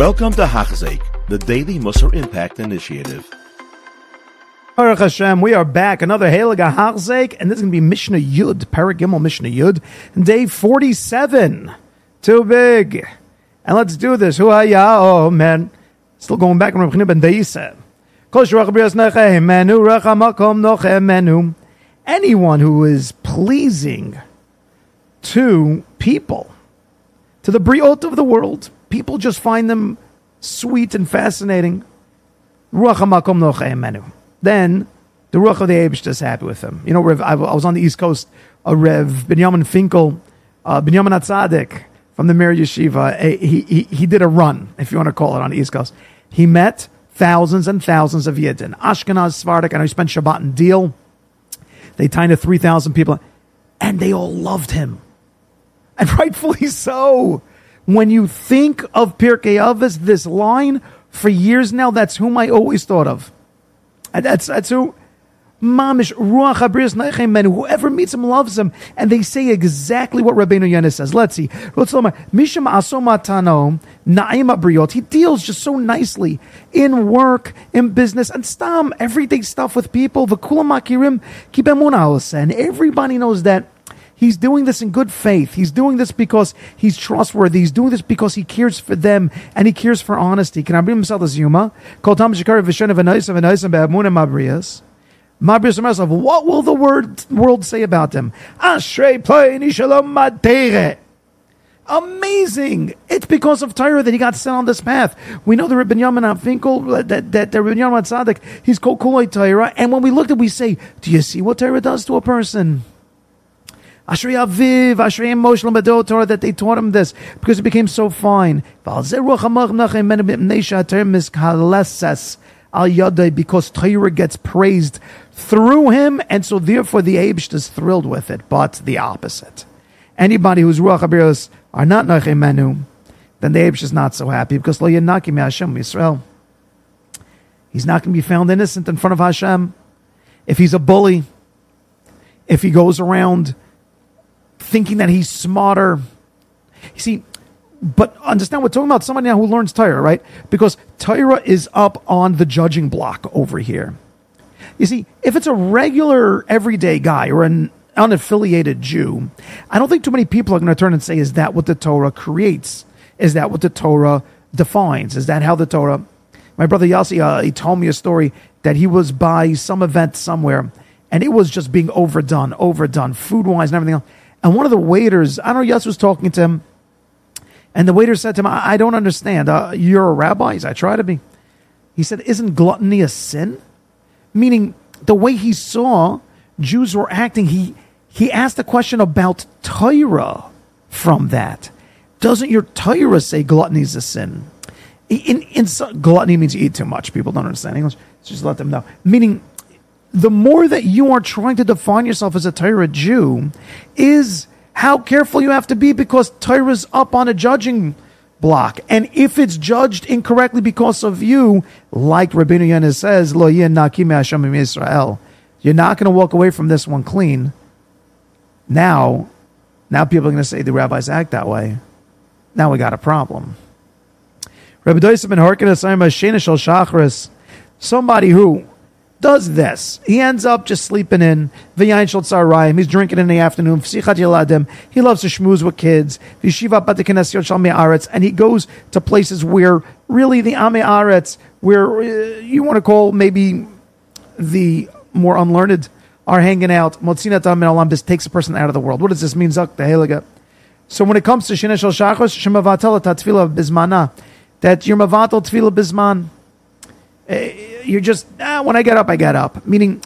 Welcome to Hachzik, the Daily Musar Impact Initiative. Baruch Hashem, we are back. Another Halaga Hachzik, and this is going to be Mishnah Yud, Perek Gimel Mishnah Yud, day 47. Too big. And let's do this. Who haya? Oh, man. Still going back on Rabbi ben Deisa. Anyone who is pleasing to people, to the briot of the world, people just find them sweet and fascinating. Then the Ruach of the Abish is happy with them. You know, Rev, I, was on the East Coast, a Rev Binyamin Finkel, uh, Binyamin Atzadik from the Mir Yeshiva. Eh, he, he, he did a run, if you want to call it, on the East Coast. He met thousands and thousands of Yidden. Ashkenaz, Sephardic, and he spent Shabbat in Deal. They tied to 3,000 people, and they all loved him. And rightfully so. When you think of Pirkei Avos, this line, for years now, that's whom I always thought of. That's, that's who, Mamish, Ruach Habris men, whoever meets him loves him. And they say exactly what Rabbeinu Yonis says. Let's see. Misham Asomatano, Na'ima Briot. He deals just so nicely in work, in business, and stam, everyday stuff with people. Vakula Makirim, And everybody knows that He's doing this in good faith. He's doing this because he's trustworthy. He's doing this because he cares for them and he cares for honesty. Can I bring himself as Yuma? Mabrius what will the word, world say about them? Ashrei Amazing! It's because of Torah that he got sent on this path. We know the Rabbi Yamin Finkel, that, that the Rabbi Yamin Tzaddik, he's called Kuloi Torah. And when we look at it, we say, do you see what Torah does to a person? Ashrei Aviv, Ashrei Moshe Torah, that they taught him this because it became so fine because Torah gets praised through him, and so therefore the Abish is thrilled with it. But the opposite, anybody whose ruach abiros are not nachem menu, then the Abish is not so happy because lo. He's not going to be found innocent in front of Hashem. If he's a bully, if he goes around thinking that he's smarter, you see, but understand we're talking about somebody now who learns Torah, right? Because Torah is up on the judging block over here. You see, if it's a regular everyday guy or an unaffiliated Jew, I don't think too many people are going to turn and say, "Is that what the Torah creates? Is that what the Torah defines? Is that how the Torah?" My brother Yossi, uh, he told me a story that he was by some event somewhere, and it was just being overdone, overdone, food wise and everything else. And one of the waiters, I don't know, Yossi was talking to him and the waiter said to him, I, I don't understand. Uh, you're a rabbi? Said, I try to be. He said, Isn't gluttony a sin? Meaning, the way he saw Jews were acting, he, he asked a question about Torah from that. Doesn't your Torah say gluttony is a sin? In, in, in, gluttony means you eat too much. People don't understand English. just let them know. Meaning, the more that you are trying to define yourself as a Torah Jew, is how careful you have to be because Torah's up on a judging block. And if it's judged incorrectly because of you, like Rabbeinu Yonah says, Lo nakim Israel, you're not going to walk away from this one clean. Now, now people are going to say the rabbis act that way. Now we got a problem. Rabbi Doisa ben Harkin Asayim Shal Shachris, somebody who does this. He ends up just sleeping in. V'yayin shel. He's drinking in the afternoon. He loves to schmooze with kids. And he goes to places where really the ame aretz, where uh, you want to call maybe the more unlearned are hanging out. This takes a person out of the world. What does this mean? Zak the heliga. So when it comes to Shina Shel Shachos, Shemavatel Tatfila Bismana, that you're Mavatel Tfila Bisman. You're just ah, when I get up, I get up. Meaning,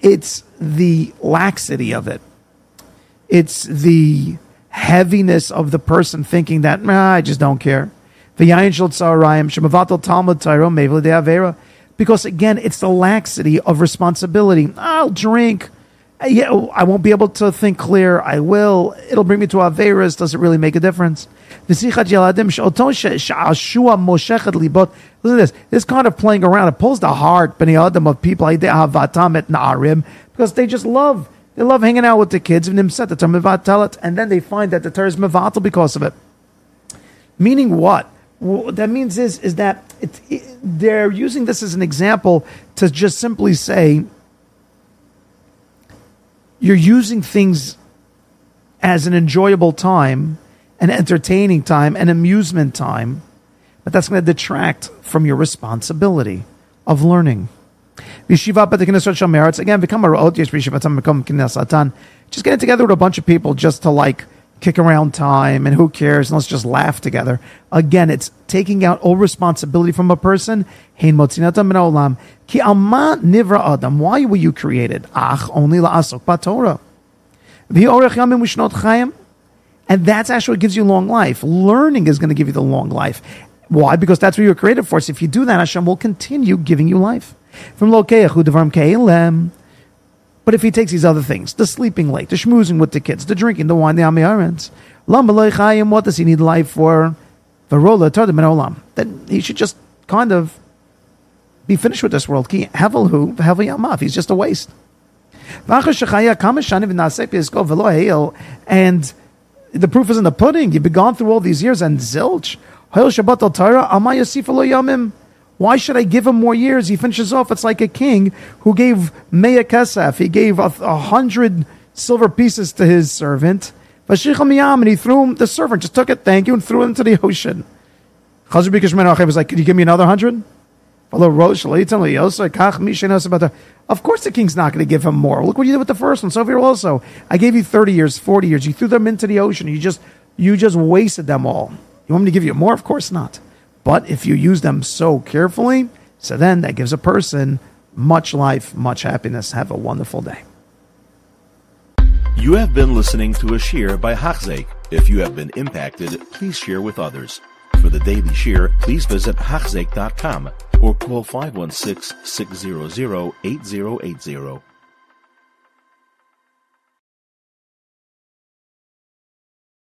it's the laxity of it. It's the heaviness of the person thinking that nah, I just don't care. Because again, it's the laxity of responsibility. I'll drink. Uh, yeah, oh, I won't be able to think clear. I will. It'll bring me to Averas. Does it really make a difference? Listen to this. This kind of playing around, it pulls the heart of people because they just love they love hanging out with the kids and then they find that the Torah is mevatel because of it. Meaning what? what that means is is that it, they're using this as an example to just simply say you're using things as an enjoyable time, an entertaining time, an amusement time, but that's going to detract from your responsibility of learning. Yeshiva Meritz again become a become Just getting together with a bunch of people just to like kick around time and who cares and let's just laugh together. Again, it's taking out all responsibility from a person. Ki nivra adam. Why were you created? Ach, only la'asok b'Torah. And that's actually what gives you long life. Learning is going to give you the long life. Why? Because that's what you were created for. So if you do that, Hashem will continue giving you life. From Lokeach But if he takes these other things, the sleeping late, the schmoozing with the kids, the drinking, the wine, the amirans, what does he need life for? Then he should just kind of be finished with this world. He's just a waste. And the proof is in the pudding. You've been gone through all these years and zilch. Why should I give him more years? He finishes off. It's like a king who gave Mea Kesef. He gave a, a hundred silver pieces to his servant. And he threw him, the servant just took it, thank you, and threw it into the ocean. Chazar Bikashman was like, Could you give me another hundred? Of course, the king's not going to give him more. Look what you did with the first one. So here also, I gave you thirty years, forty years. You threw them into the ocean. You just you just wasted them all. You want me to give you more? Of course not. But if you use them so carefully, so then that gives a person much life, much happiness. Have a wonderful day. You have been listening to a shiur by Hachzeik. If you have been impacted, please share with others. For the daily shiur, please visit Hachzeik.com or call 516 600 8080.